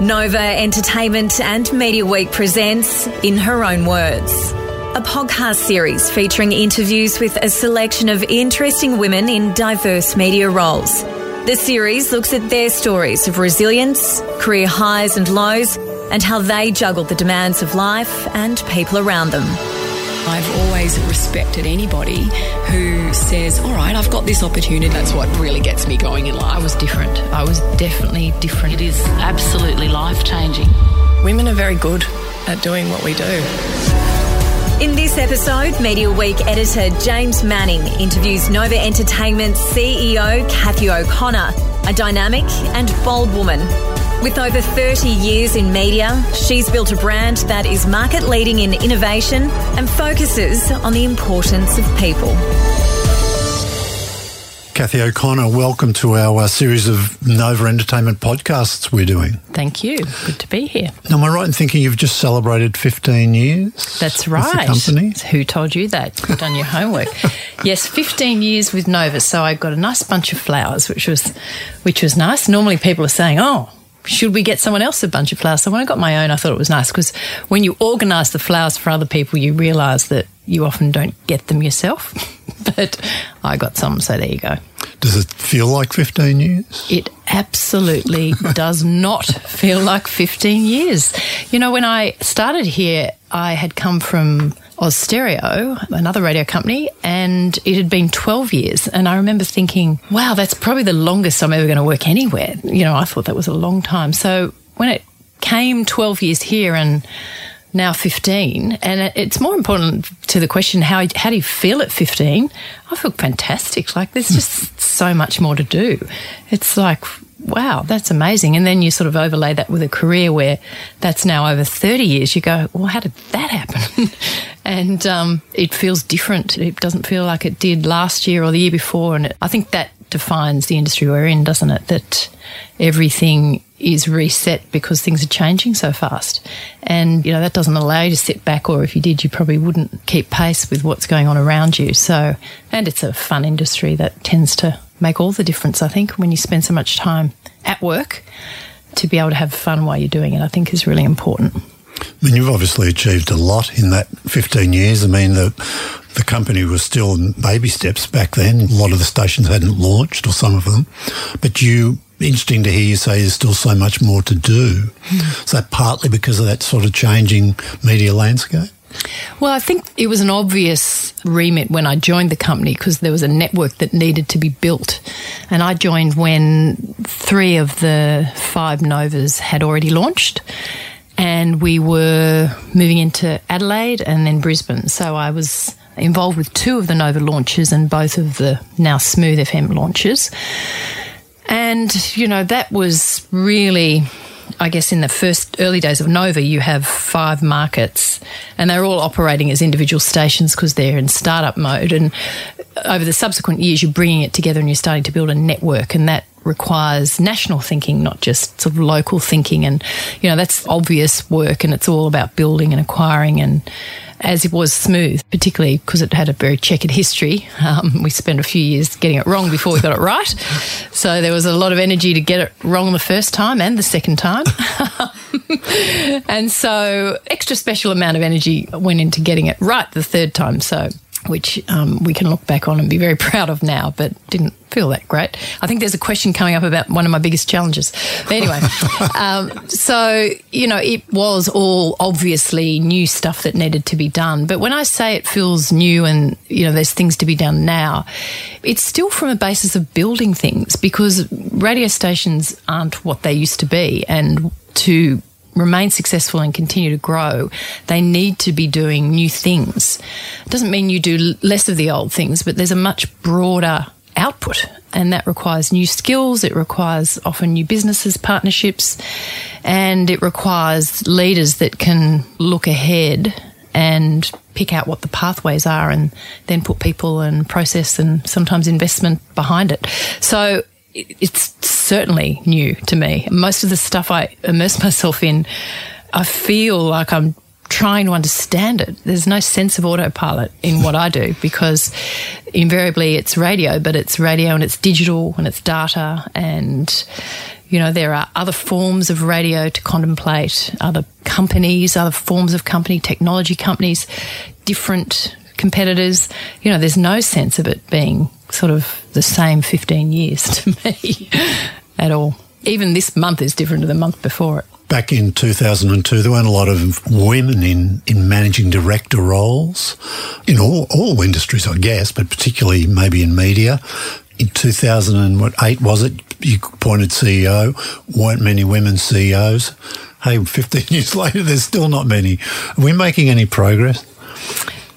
Nova Entertainment and Media Week presents In Her Own Words, a podcast series featuring interviews with a selection of interesting women in diverse media roles. The series looks at their stories of resilience, career highs and lows, and how they juggle the demands of life and people around them. I've always respected anybody who says, All right, I've got this opportunity. That's what really gets me going in life. I was different. I was definitely different. It is absolutely life changing. Women are very good at doing what we do. In this episode, Media Week editor James Manning interviews Nova Entertainment CEO Cathy O'Connor, a dynamic and bold woman with over 30 years in media, she's built a brand that is market leading in innovation and focuses on the importance of people. Cathy O'Connor, welcome to our uh, series of Nova Entertainment podcasts we're doing. Thank you. Good to be here. Now, am I right in thinking you've just celebrated 15 years? That's right. company? Who told you that? You've done your homework. yes, 15 years with Nova. So I got a nice bunch of flowers, which was, which was nice. Normally people are saying, oh, should we get someone else a bunch of flowers? So when I got my own, I thought it was nice because when you organise the flowers for other people, you realise that you often don't get them yourself. but I got some, so there you go. Does it feel like 15 years? It absolutely does not feel like 15 years. You know, when I started here, I had come from Austereo, another radio company, and it had been 12 years. And I remember thinking, wow, that's probably the longest I'm ever going to work anywhere. You know, I thought that was a long time. So when it came 12 years here and now 15 and it's more important to the question how how do you feel at 15 i feel fantastic like there's just so much more to do it's like wow, that's amazing. And then you sort of overlay that with a career where that's now over 30 years. You go, well, how did that happen? and um, it feels different. It doesn't feel like it did last year or the year before. And I think that defines the industry we're in, doesn't it? That everything is reset because things are changing so fast. And, you know, that doesn't allow you to sit back, or if you did, you probably wouldn't keep pace with what's going on around you. So, and it's a fun industry that tends to make all the difference, I think, when you spend so much time at work to be able to have fun while you're doing it, I think is really important. I mean, you've obviously achieved a lot in that 15 years. I mean, the, the company was still in baby steps back then. A lot of the stations hadn't launched, or some of them. But you, interesting to hear you say there's still so much more to do. Mm. Is that partly because of that sort of changing media landscape? Well, I think it was an obvious remit when I joined the company because there was a network that needed to be built. And I joined when three of the five Novas had already launched. And we were moving into Adelaide and then Brisbane. So I was involved with two of the Nova launches and both of the now Smooth FM launches. And, you know, that was really I guess in the first early days of Nova, you have five markets and they're all operating as individual stations because they're in startup mode. And over the subsequent years, you're bringing it together and you're starting to build a network. And that requires national thinking, not just sort of local thinking. And, you know, that's obvious work and it's all about building and acquiring and, as it was smooth, particularly because it had a very checkered history. Um, we spent a few years getting it wrong before we got it right. So there was a lot of energy to get it wrong the first time and the second time. and so extra special amount of energy went into getting it right the third time. So which um, we can look back on and be very proud of now, but didn't feel that great. I think there's a question coming up about one of my biggest challenges. But anyway, um, so, you know, it was all obviously new stuff that needed to be done. But when I say it feels new and, you know, there's things to be done now, it's still from a basis of building things because radio stations aren't what they used to be. And to remain successful and continue to grow, they need to be doing new things. It doesn't mean you do less of the old things, but there's a much broader output and that requires new skills it requires often new businesses partnerships and it requires leaders that can look ahead and pick out what the pathways are and then put people and process and sometimes investment behind it so it's certainly new to me. Most of the stuff I immerse myself in, I feel like I'm trying to understand it. There's no sense of autopilot in what I do because invariably it's radio, but it's radio and it's digital and it's data and You know, there are other forms of radio to contemplate, other companies, other forms of company, technology companies, different competitors. You know, there's no sense of it being sort of the same 15 years to me at all. Even this month is different to the month before it. Back in 2002, there weren't a lot of women in, in managing director roles in all, all industries, I guess, but particularly maybe in media. In 2008, was it? You appointed CEO. weren't many women CEOs. Hey, 15 years later, there's still not many. Are we making any progress?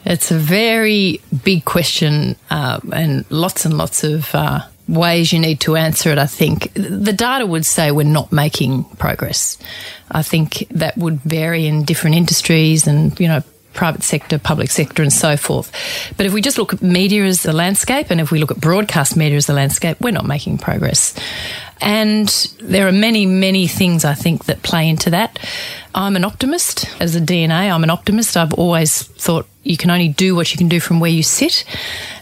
It's a very big question uh, and lots and lots of uh, ways you need to answer it, I think. The data would say we're not making progress. I think that would vary in different industries and, you know, private sector, public sector, and so forth. But if we just look at media as a landscape and if we look at broadcast media as a landscape, we're not making progress. And there are many, many things I think that play into that. I'm an optimist as a DNA. I'm an optimist. I've always thought you can only do what you can do from where you sit.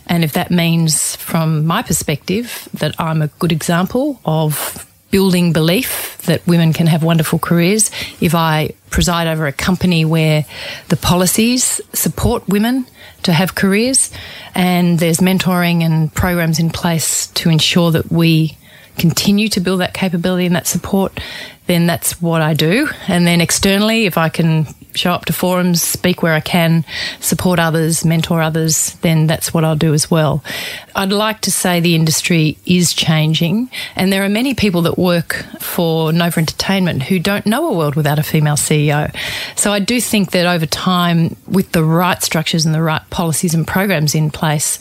And if that means, from my perspective, that I'm a good example of building belief that women can have wonderful careers, if I preside over a company where the policies support women to have careers and there's mentoring and programs in place to ensure that we continue to build that capability and that support, then that's what I do. And then externally, if I can show up to forums, speak where I can, support others, mentor others, then that's what I'll do as well. I'd like to say the industry is changing, and there are many people that work for Nova Entertainment who don't know a world without a female CEO. So I do think that over time, with the right structures and the right policies and programs in place,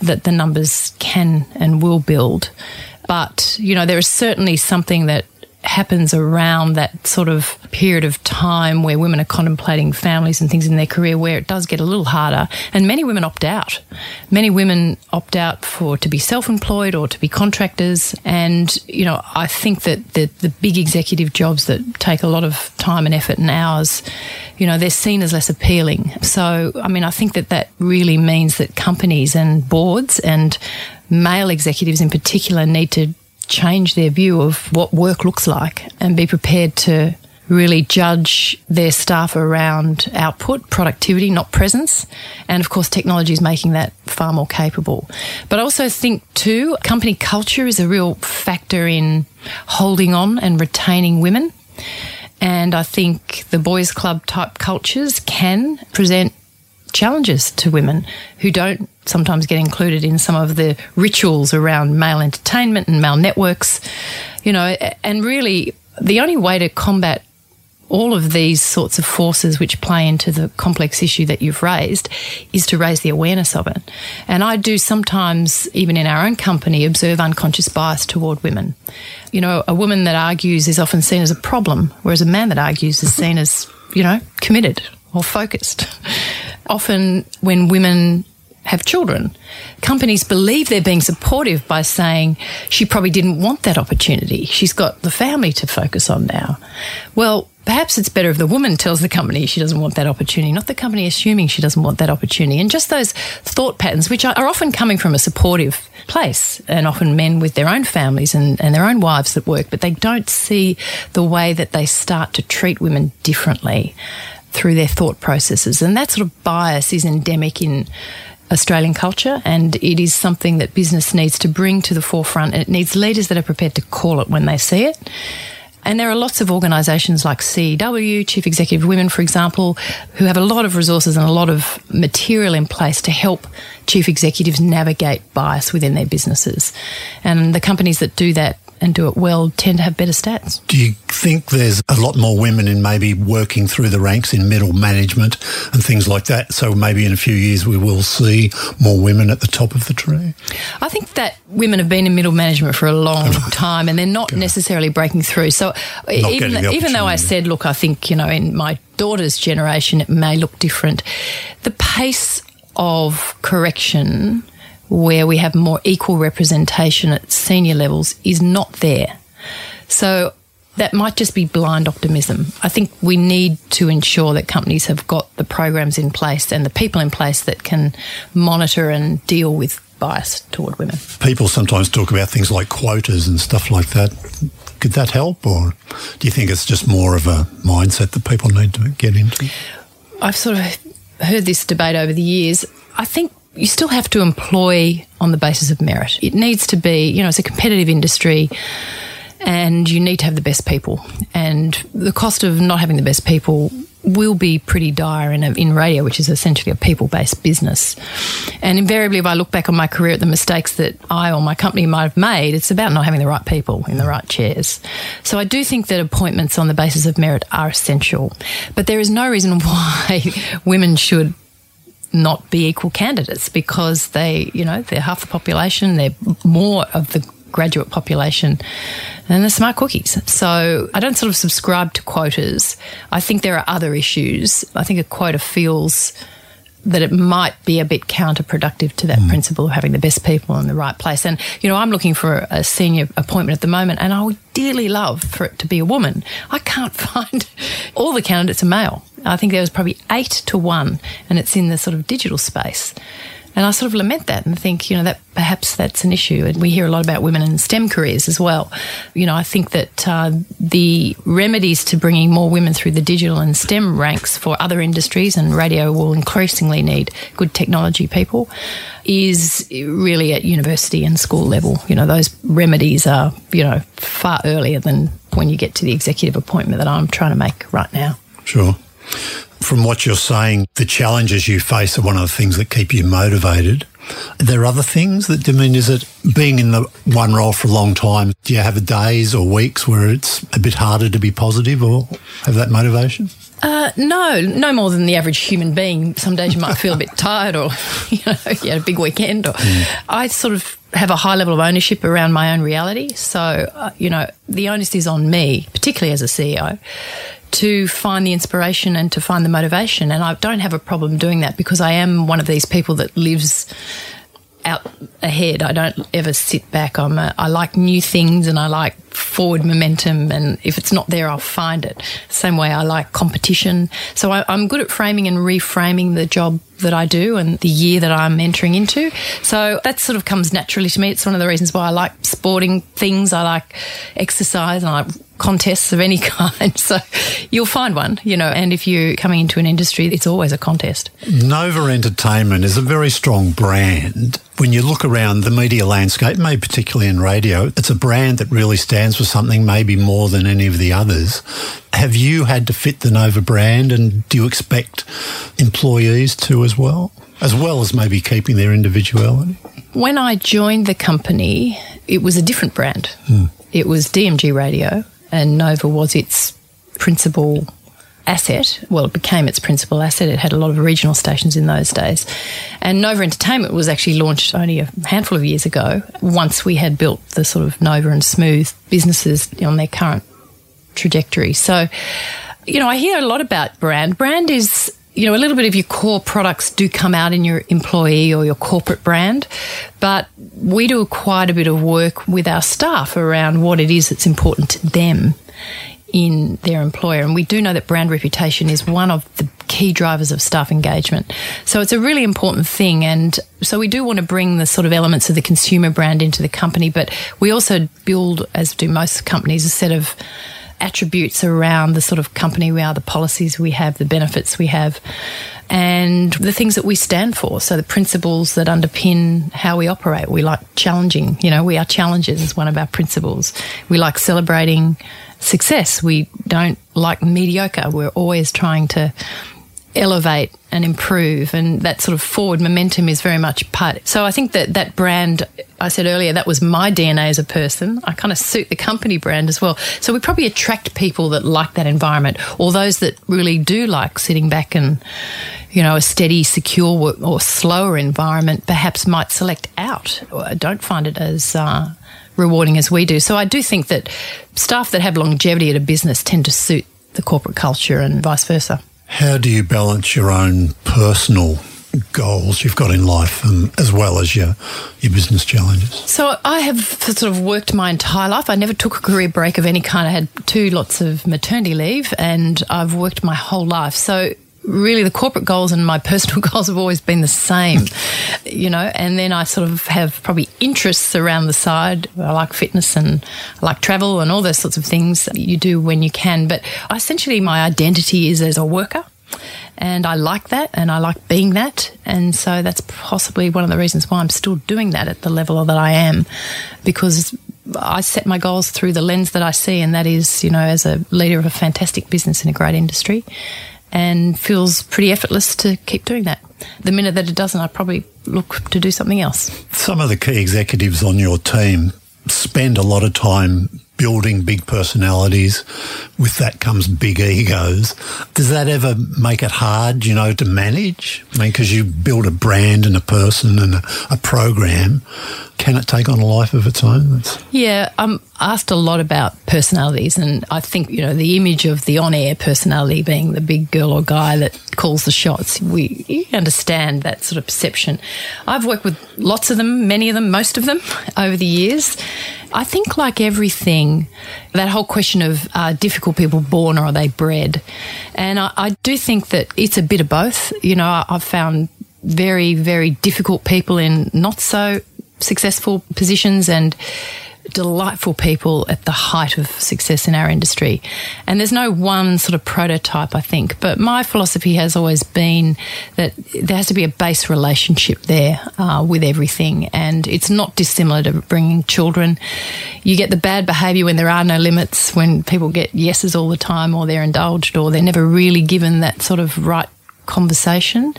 that the numbers can and will build. But, you know, there is certainly something that happens around that sort of period of time where women are contemplating families and things in their career where it does get a little harder. And many women opt out. Many women opt out for to be self-employed or to be contractors. And you know i think that the, the big executive jobs that take a lot of time and effort and hours you know they're seen as less appealing. So i mean i think that that really means that companies and boards and male executives in particular need to change their view of what work looks like and be prepared to really judge their staff around output, productivity, not presence. And of course, technology is making that far more capable. But I also think, too, company culture is a real factor in holding on and retaining women. And I think the boys' club type cultures can present challenges to women who don't sometimes get included in some of the rituals around male entertainment and male networks, you know, and really the only way to combat all of these sorts of forces which play into the complex issue that you've raised is to raise the awareness of it. And I do sometimes, even in our own company, observe unconscious bias toward women. You know, a woman that argues is often seen as a problem, whereas a man that argues is seen as, you know, committed or focused. Often when women have children. Companies believe they're being supportive by saying she probably didn't want that opportunity. She's got the family to focus on now. Well, perhaps it's better if the woman tells the company she doesn't want that opportunity, not the company assuming she doesn't want that opportunity. And just those thought patterns, which are often coming from a supportive place, and often men with their own families and, and their own wives that work, but they don't see the way that they start to treat women differently through their thought processes. And that sort of bias is endemic in Australian culture, and it is something that business needs to bring to the forefront. It needs leaders that are prepared to call it when they see it. And there are lots of organisations like CEW, Chief Executive Women, for example, who have a lot of resources and a lot of material in place to help chief executives navigate bias within their businesses. And the companies that do that and do it well tend to have better stats. Do you think there's a lot more women in maybe working through the ranks in middle management and things like that? So maybe in a few years we will see more women at the top of the tree? I think that women have been in middle management for a long time and they're not okay. necessarily breaking through. So not even, even though I said, look, I think, you know, in my daughter's generation it may look different, the pace of correction where we have more equal representation at senior levels is not there. So that might just be blind optimism. I think we need to ensure that companies have got the programs in place and the people in place that can monitor and deal with bias toward women. People sometimes talk about things like quotas and stuff like that. Could that help, or do you think it's just more of a mindset that people need to get into? I've sort of heard this debate over the years. I think you still have to employ on the basis of merit. It needs to be, you know, it's a competitive industry and you need to have the best people. And the cost of not having the best people will be pretty dire in, a, in radio, which is essentially a people based business. And invariably, if I look back on my career at the mistakes that I or my company might have made, it's about not having the right people in the right chairs. So I do think that appointments on the basis of merit are essential. But there is no reason why women should not be equal candidates because they, you know, they're half the population, they're more of the graduate population and the smart cookies. So I don't sort of subscribe to quotas. I think there are other issues. I think a quota feels that it might be a bit counterproductive to that mm. principle of having the best people in the right place. And, you know, I'm looking for a senior appointment at the moment and I would dearly love for it to be a woman. I can't find all the candidates are male. I think there was probably eight to one and it's in the sort of digital space. And I sort of lament that and think, you know, that perhaps that's an issue. And we hear a lot about women in STEM careers as well. You know, I think that uh, the remedies to bringing more women through the digital and STEM ranks for other industries, and radio will increasingly need good technology people, is really at university and school level. You know, those remedies are, you know, far earlier than when you get to the executive appointment that I'm trying to make right now. Sure. From what you're saying, the challenges you face are one of the things that keep you motivated. Are there other things that, I mean, is it being in the one role for a long time? Do you have days or weeks where it's a bit harder to be positive or have that motivation? Uh, no, no more than the average human being. Some days you might feel a bit tired or, you know, you had a big weekend. Or mm. I sort of have a high level of ownership around my own reality. So, uh, you know, the onus is on me, particularly as a CEO, to find the inspiration and to find the motivation. And I don't have a problem doing that because I am one of these people that lives out ahead. I don't ever sit back. I'm a, I like new things and I like forward momentum. And if it's not there, I'll find it. Same way I like competition. So I, I'm good at framing and reframing the job that I do and the year that I'm entering into. So that sort of comes naturally to me. It's one of the reasons why I like sporting things. I like exercise and I contests of any kind. So you'll find one, you know, and if you're coming into an industry, it's always a contest. Nova Entertainment is a very strong brand. When you look around the media landscape, maybe particularly in radio, it's a brand that really stands for something maybe more than any of the others. Have you had to fit the Nova brand and do you expect employees to as well? As well as maybe keeping their individuality? When I joined the company, it was a different brand. Hmm. It was DMG Radio and Nova was its principal asset. Well, it became its principal asset. It had a lot of regional stations in those days. And Nova Entertainment was actually launched only a handful of years ago, once we had built the sort of Nova and Smooth businesses on their current trajectory. So, you know, I hear a lot about brand. Brand is you know, a little bit of your core products do come out in your employee or your corporate brand, but we do quite a bit of work with our staff around what it is that's important to them in their employer. And we do know that brand reputation is one of the key drivers of staff engagement. So it's a really important thing. And so we do want to bring the sort of elements of the consumer brand into the company, but we also build, as do most companies, a set of attributes around the sort of company we are, the policies we have, the benefits we have, and the things that we stand for. So the principles that underpin how we operate. We like challenging, you know, we are challengers is one of our principles. We like celebrating success. We don't like mediocre. We're always trying to elevate and improve and that sort of forward momentum is very much part so i think that that brand i said earlier that was my dna as a person. I kind of suit the company brand as well. So we probably attract people that like that environment or those that really do like sitting back and you know a steady secure or slower environment perhaps might select out. Or don't find it as uh, rewarding as we do. So i do think that staff that have longevity at a business tend to suit the corporate culture and vice versa. How do you balance your own personal goals you've got in life um, as well as your your business challenges? So I have sort of worked my entire life. I never took a career break of any kind. I had two lots of maternity leave and I've worked my whole life. So really the corporate goals and my personal goals have always been the same, you know, and then I sort of have probably interests around the side. I like fitness and I like travel and all those sorts of things you do when you can. But essentially, my identity is as a worker. And I like that and I like being that. And so that's possibly one of the reasons why I'm still doing that at the level that I am because I set my goals through the lens that I see, and that is, you know, as a leader of a fantastic business in a great industry, and feels pretty effortless to keep doing that. The minute that it doesn't, I probably look to do something else. Some of the key executives on your team spend a lot of time building big personalities. With that comes big egos. Does that ever make it hard, you know, to manage? I mean, because you build a brand and a person and a, a, program. Can it take on a life of its own? It's... Yeah, I'm asked a lot about personalities, and I think, you know, the image of the on air personality being the big girl or guy that calls the shots, we understand that sort of perception. I've worked with lots of them, many of them, most of them over the years. I think, like everything, that whole question of are difficult people born or are they bred? And I, I do think that it's a bit of both. You know, I, I've found very, very difficult people in not so successful positions and delightful people at the height of success in our industry. And there's no one sort of prototype, I think. But my philosophy has always been that there has to be a base relationship there uh, with everything. And it's not dissimilar to bringing children. You get the bad behaviour when there are no limits, when people get yeses all the time, or they're indulged, or they're never really given that sort of right conversation.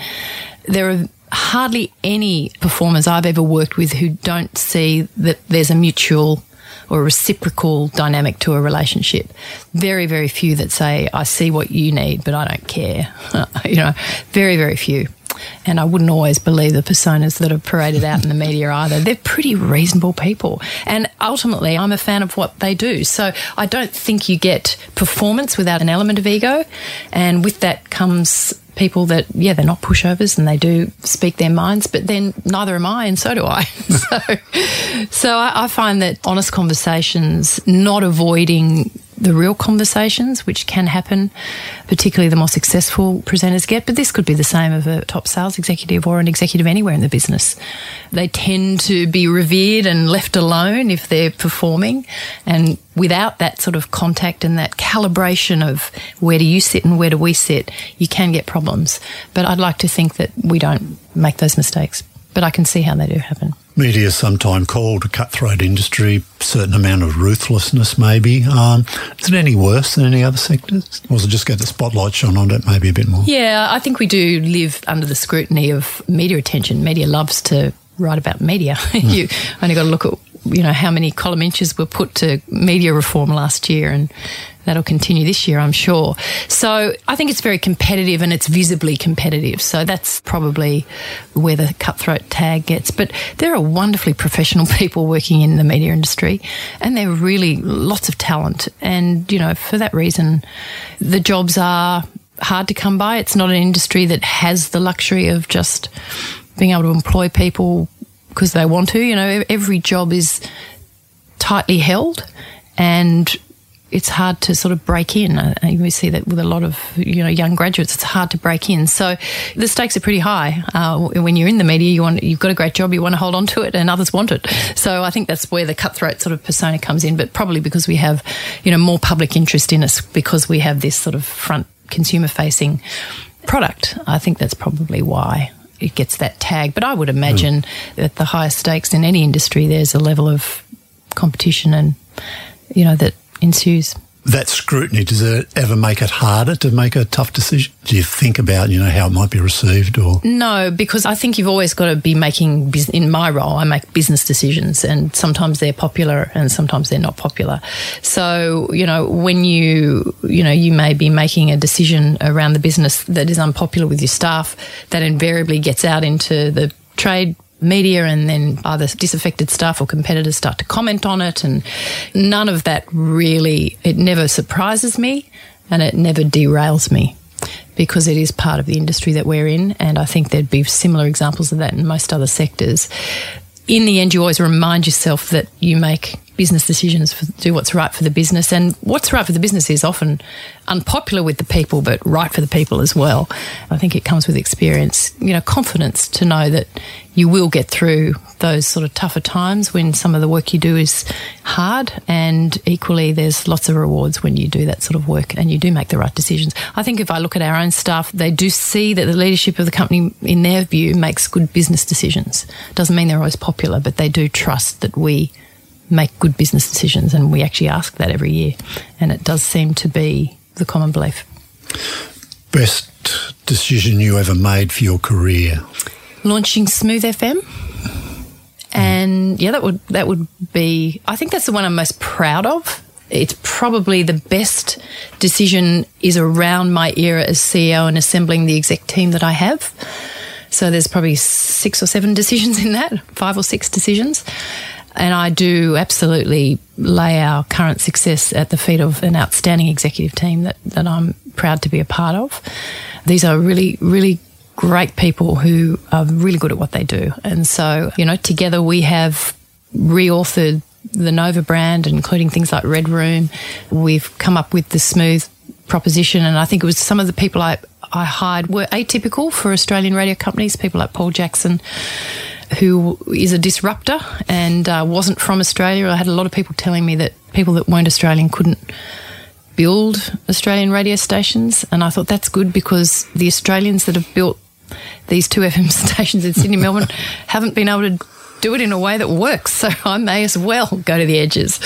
There are hardly any performers I've ever worked with who don't see that there's a mutual or a reciprocal dynamic to a relationship. Very, very few that say, I see what you need, but I don't care. you know, very, very few. And I wouldn't always believe the personas that are paraded out in the media either. They're pretty reasonable people. And ultimately, I'm a fan of what they do. So I don't think you get performance without an element of ego. And with that comes people that, yeah, they're not pushovers and they do speak their minds, but then neither am I, and so do I. so, so I, I find that honest conversations, not avoiding the real conversations, which can happen, particularly the more successful presenters get. But this could be the same of a top sales executive or an executive anywhere in the business. They tend to be revered and left alone if they're performing. And without that sort of contact and that calibration of where do you sit and where do we sit, you can get problems. But I'd like to think that we don't make those mistakes. But I can see how they do happen media is sometimes called a cutthroat industry, certain amount of ruthlessness maybe. Um, is it any worse than any other sectors? Or does it just get the spotlight shone on it maybe a bit more? Yeah, I think we do live under the scrutiny of media attention. Media loves to write about media. You only got to look at you know how many column inches were put to media reform last year and that'll continue this year, I'm sure. So I think it's very competitive and it's visibly competitive. So that's probably where the cutthroat tag gets. But there are wonderfully professional people working in the media industry and there are really lots of talent. And, you know, for that reason, the jobs are hard to come by. It's not an industry that has the luxury of just being able to employ people because they want to. You know, every job is tightly held and it's hard to sort of break in. We see that with a lot of you know young graduates. It's hard to break in. So the stakes are pretty high. Uh, when you're in the media, you want you've got a great job, you want to hold on to it, and others want it. So I think that's where the cutthroat sort of persona comes in. But probably because we have you know more public interest in us because we have this sort of front consumer facing product. I think that's probably why it gets that tag. But I would imagine mm. at the highest stakes in any industry, there's a level of competition and you know that ensues. That scrutiny, does it ever make it harder to make a tough decision? Do you think about, you know, how it might be received or? No, because I think you've always got to be making, in my role, I make business decisions and sometimes they're popular and sometimes they're not popular. So, you know, when you, you know, you may be making a decision around the business that is unpopular with your staff, that invariably gets out into the trade media and then either disaffected staff or competitors start to comment on it and none of that really it never surprises me and it never derails me because it is part of the industry that we're in and I think there'd be similar examples of that in most other sectors. In the end you always remind yourself that you make business decisions, for, do what's right for the business. And what's right for the business is often unpopular with the people, but right for the people as well. I think it comes with experience, you know, confidence to know that you will get through those sort of tougher times when some of the work you do is hard. And equally, there's lots of rewards when you do that sort of work and you do make the right decisions. I think if I look at our own staff, they do see that the leadership of the company, in their view, makes good business decisions. Doesn't mean they're always popular, but they do trust that we make good business decisions, and we actually ask that every year. And it does seem to be the common belief. Best decision you ever made for your career? Launching Smooth FM. And yeah, that would that would be. I think that's the one I'm most proud of. It's probably the best decision is around my era as CEO and assembling the exec team that I have. So there's probably six or seven decisions in that, five or six decisions. And I do absolutely lay our current success at the feet of an outstanding executive team that, that I'm proud to be a part of. These are really, really great people who are really good at what they do. And so, you know, together we have reauthored the Nova brand, including things like Red Room. We've come up with the smooth proposition, and I think it was some of the people I, I hired were atypical for Australian radio companies, people like Paul Jackson who is a disruptor and uh, wasn't from Australia. I had a lot of people telling me that people that weren't Australian couldn't build Australian radio stations. And I thought that's good because the Australians that have built these two FM stations in Sydney, Melbourne, haven't been able to do it in a way that works. So I may as well go to the edges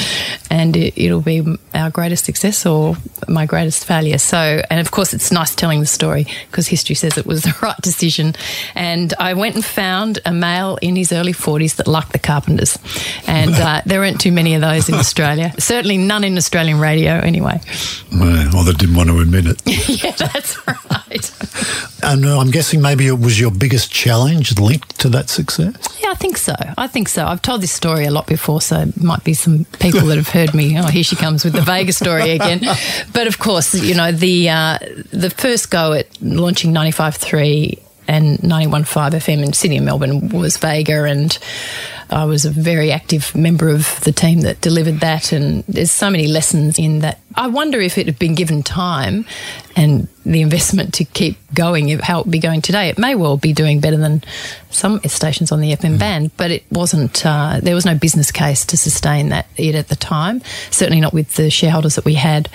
and it, will be our greatest success or my greatest failure. So, and of course, it's nice telling the story because history says it was the right decision. And I went and found a male in his early 40s that liked the Carpenters. And uh, there weren't too many of those in Australia. Certainly none in Australian radio, anyway. Well, they didn't want to admit it. yeah, that's right. and uh, I'm guessing maybe it was your biggest challenge linked to that success? Yeah, I think so. I think so. I've told this story a lot before, so it might be some people that have heard me. Oh, here she comes with the Vega story again. But of course, you know the uh, the first go at launching 95.3 and 91.5 FM in Sydney and Melbourne was Vega, and I was a very active member of the team that delivered that. And there's so many lessons in that. I wonder if it had been given time and the investment to keep going, how it would be going today. It may well be doing better than some stations on the FM mm. band, but it wasn't, uh, there was no business case to sustain that yet at the time, certainly not with the shareholders that we had.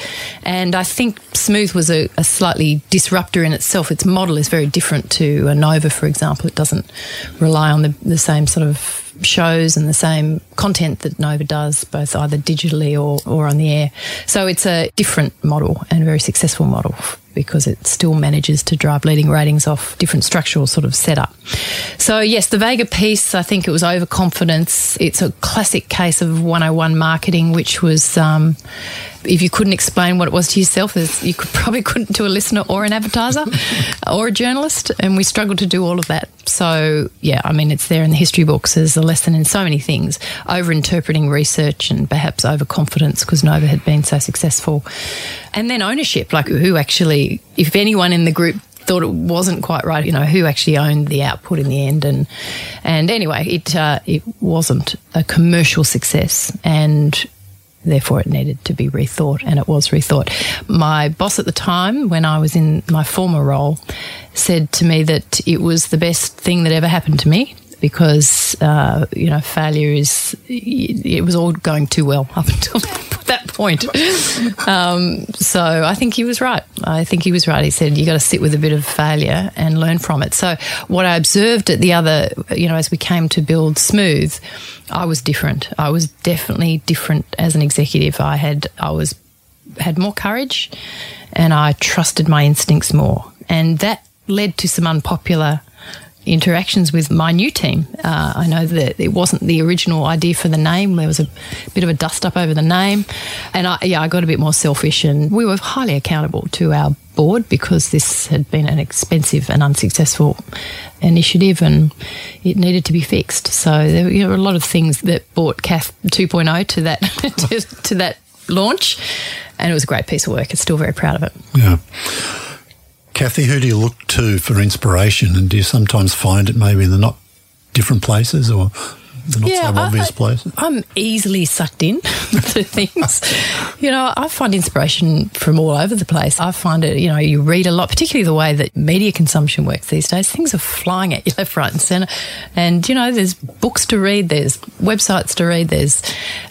And I think Smooth was a, a slightly disruptor in itself. Its model is very different to a Nova, for example. It doesn't rely on the, the same sort of shows and the same content that Nova does, both either digitally or, or on the air. So it's a different model and a very successful model because it still manages to drive leading ratings off different structural sort of setup. So yes, the Vega piece, I think it was overconfidence. It's a classic case of 101 marketing, which was um, if you couldn't explain what it was to yourself, you could, probably couldn't to a listener or an advertiser or a journalist. And we struggled to do all of that. So, yeah, I mean, it's there in the history books as a lesson in so many things over interpreting research and perhaps overconfidence because Nova had been so successful. And then ownership, like who actually, if anyone in the group thought it wasn't quite right. You know, who actually owned the output in the end, and and anyway, it uh, it wasn't a commercial success, and therefore it needed to be rethought, and it was rethought. My boss at the time, when I was in my former role, said to me that it was the best thing that ever happened to me because uh, you know failure is it was all going too well up until that point. Um, so I think he was right. I think he was right. He said you got to sit with a bit of failure and learn from it. So what I observed at the other, you know, as we came to build Smooth, I was different. I was definitely different as an executive. I had I was had more courage, and I trusted my instincts more, and that led to some unpopular interactions with my new team. Uh, I know that it wasn't the original idea for the name. There was a bit of a dust up over the name, and I, yeah, I got a bit more selfish. And we were highly accountable to our board because this had been an expensive and unsuccessful initiative, and it needed to be fixed. So there were you know, a lot of things that brought CAF 2.0 to that to, to that launch, and it was a great piece of work. It's still very proud of it. Yeah. Cathy, who do you look to for inspiration, and do you sometimes find it maybe in the not different places or the not so obvious I, places? I'm easily sucked in to things. you know, I find inspiration from all over the place. I find it, you know, you read a lot, particularly the way that media consumption works these days. Things are flying at you left, right, and centre. And, you know, there's books to read, there's websites to read, there's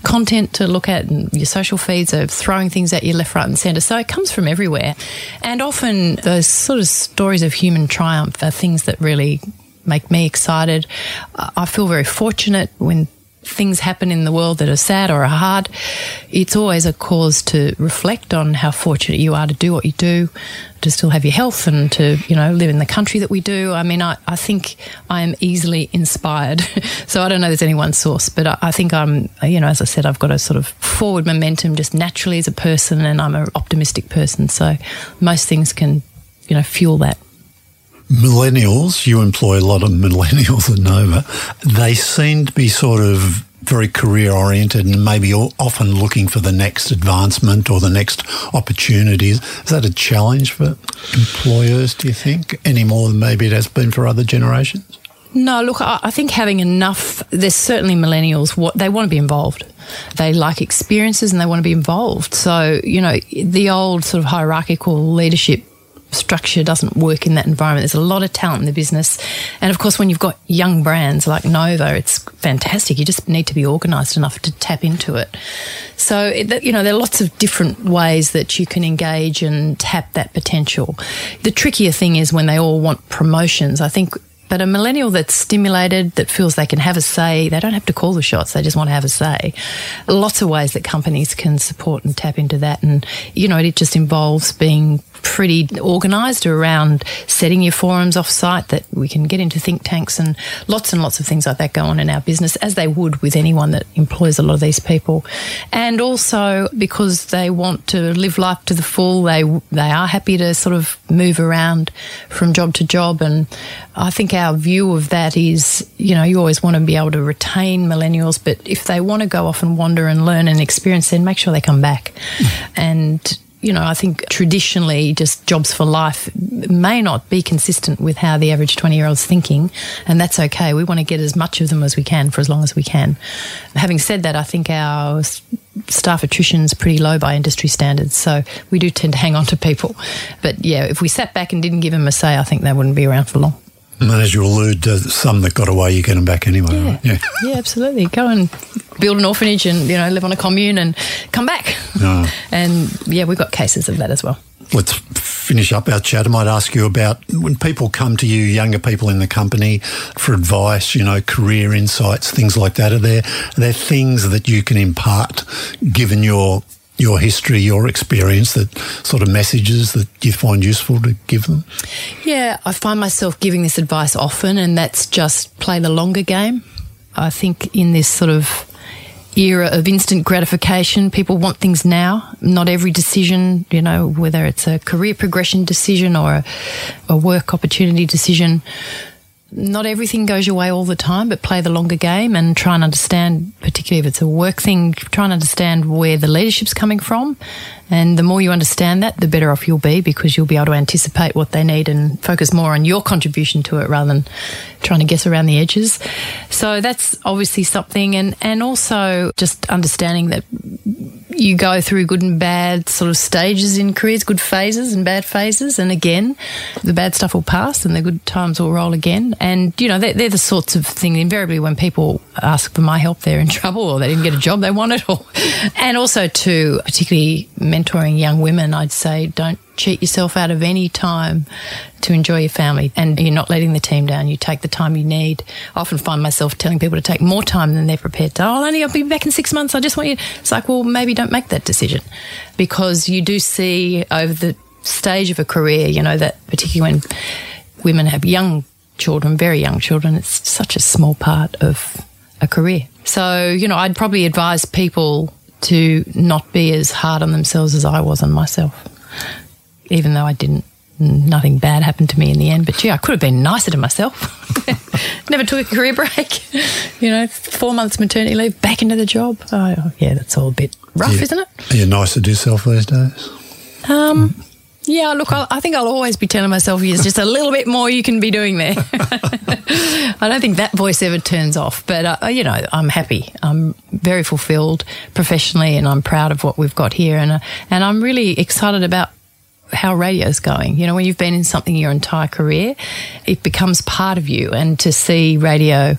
content to look at, and your social feeds are throwing things at you left, right, and centre. So it comes from everywhere. And often those sort of stories of human triumph are things that really make me excited. I feel very fortunate when things happen in the world that are sad or are hard. It's always a cause to reflect on how fortunate you are to do what you do, to still have your health and to, you know, live in the country that we do. I mean, I, I think I am easily inspired. so I don't know there's any one source, but I, I think I'm, you know, as I said, I've got a sort of forward momentum just naturally as a person and I'm an optimistic person. So most things can, you know, fuel that millennials, you employ a lot of millennials at Nova, they seem to be sort of very career oriented and maybe often looking for the next advancement or the next opportunities. Is that a challenge for employers, do you think, any more than maybe it has been for other generations? No, look, I think having enough, there's certainly millennials, what they want to be involved. They like experiences and they want to be involved. So, you know, the old sort of hierarchical leadership structure doesn't work in that environment. There's a lot of talent in the business. And of course, when you've got young brands like Nova, it's fantastic. You just need to be organised enough to tap into it. So, you know, there are lots of different ways that you can engage and tap that potential. The trickier thing is when they all want promotions. I think but a millennial that's stimulated, that feels they can have a say, they don't have to call the shots, they just want to have a say. Lots of ways that companies can support and tap into that. And, you know, it just involves being pretty organised around setting your forums off site that we can get into think tanks and lots and lots of things like that go on in our business, as they would with anyone that employs a lot of these people. And also because they want to live life to the full, they, they are happy to sort of move around from job to job. And I think our view of that is, you know, you always want to be able to retain millennials, but if they want to go off and wander and learn and experience, then make sure they come back. and you know, I think traditionally just jobs for life may not be consistent with how the average 20 year old's thinking, and that's okay. We want to get as much of them as we can for as long as we can. Having said that, I think our staff attrition is pretty low by industry standards, so we do tend to hang on to people. But yeah, if we sat back and didn't give them a say, I think they wouldn't be around for long. And as you allude to some that got away, you get them back anyway, yeah. right? Yeah. yeah, absolutely. Go and build an orphanage and, you know, live on a commune and come back. Oh. And yeah, we've got cases of that as well. Let's finish up our chat. I might ask you about when people come to you, younger people in the company, for advice, you know, career insights, things like that. Are there, are there things that you can impart given your your history, your experience, that sort of messages that you find useful to give them? Yeah, I find myself giving this advice often, and that's just play the longer game. I think in this sort of era of instant gratification, people want things now. Not every decision, you know, whether it's a career progression decision or a, a work opportunity decision, not everything goes your way all the time, but play the longer game and try and understand, particularly if it's a work thing, try and understand where the leadership's coming from. And the more you understand that, the better off you'll be because you'll be able to anticipate what they need and focus more on your contribution to it rather than trying to guess around the edges. So that's obviously something. And, and also just understanding that you go through good and bad sort of stages in careers, good phases and bad phases. And again, the bad stuff will pass and the good times will roll again. And, you know, they're, they're the sorts of things invariably when people ask for my help, they're in trouble or they didn't get a job they wanted. Or, and also to particularly mentoring young women, I'd say don't cheat yourself out of any time to enjoy your family and you're not letting the team down. You take the time you need. I often find myself telling people to take more time than they're prepared to. Oh, only I'll be back in six months. I just want you. It's like, well, maybe don't make that decision because you do see over the stage of a career, you know, that particularly when women have young children, very young children, it's such a small part of a career. So, you know, I'd probably advise people to not be as hard on themselves as I was on myself even though I didn't. Nothing bad happened to me in the end, but gee, I could have been nicer to myself. Never took a career break. you know, four months maternity leave, back into the job. Oh, yeah, that's all a bit rough, Yeah. isn't it? Are you nicer to yourself these days? Um, Yeah, look, I'll, I think I'll always be telling myself there's just a little bit more you can be doing there. I don't think that voice ever turns off, but uh, you know, I'm happy. I'm very fulfilled professionally, and I'm proud of what we've got here, and uh, and I'm really excited about how radio's going. You know, when you've been in something your entire career, it becomes part of you. And to see radio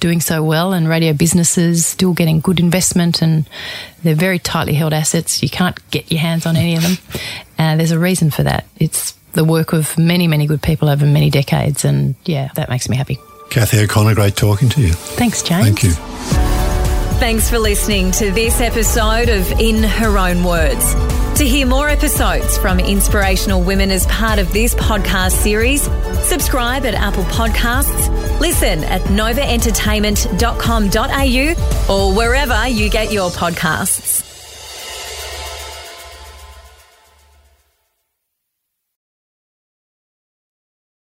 doing so well and radio businesses still getting good investment and they're very tightly held assets, you can't get your hands on any of them. And uh, there's a reason for that. It's the work of many, many good people over many decades. And yeah, that makes me happy. Cathy O'Connor, great talking to you. Thanks, James. Thank you. Thanks for listening to this episode of In Her Own Words. To hear more episodes from inspirational women as part of this podcast series, subscribe at Apple Podcasts, listen at novaentertainment.com.au, or wherever you get your podcasts.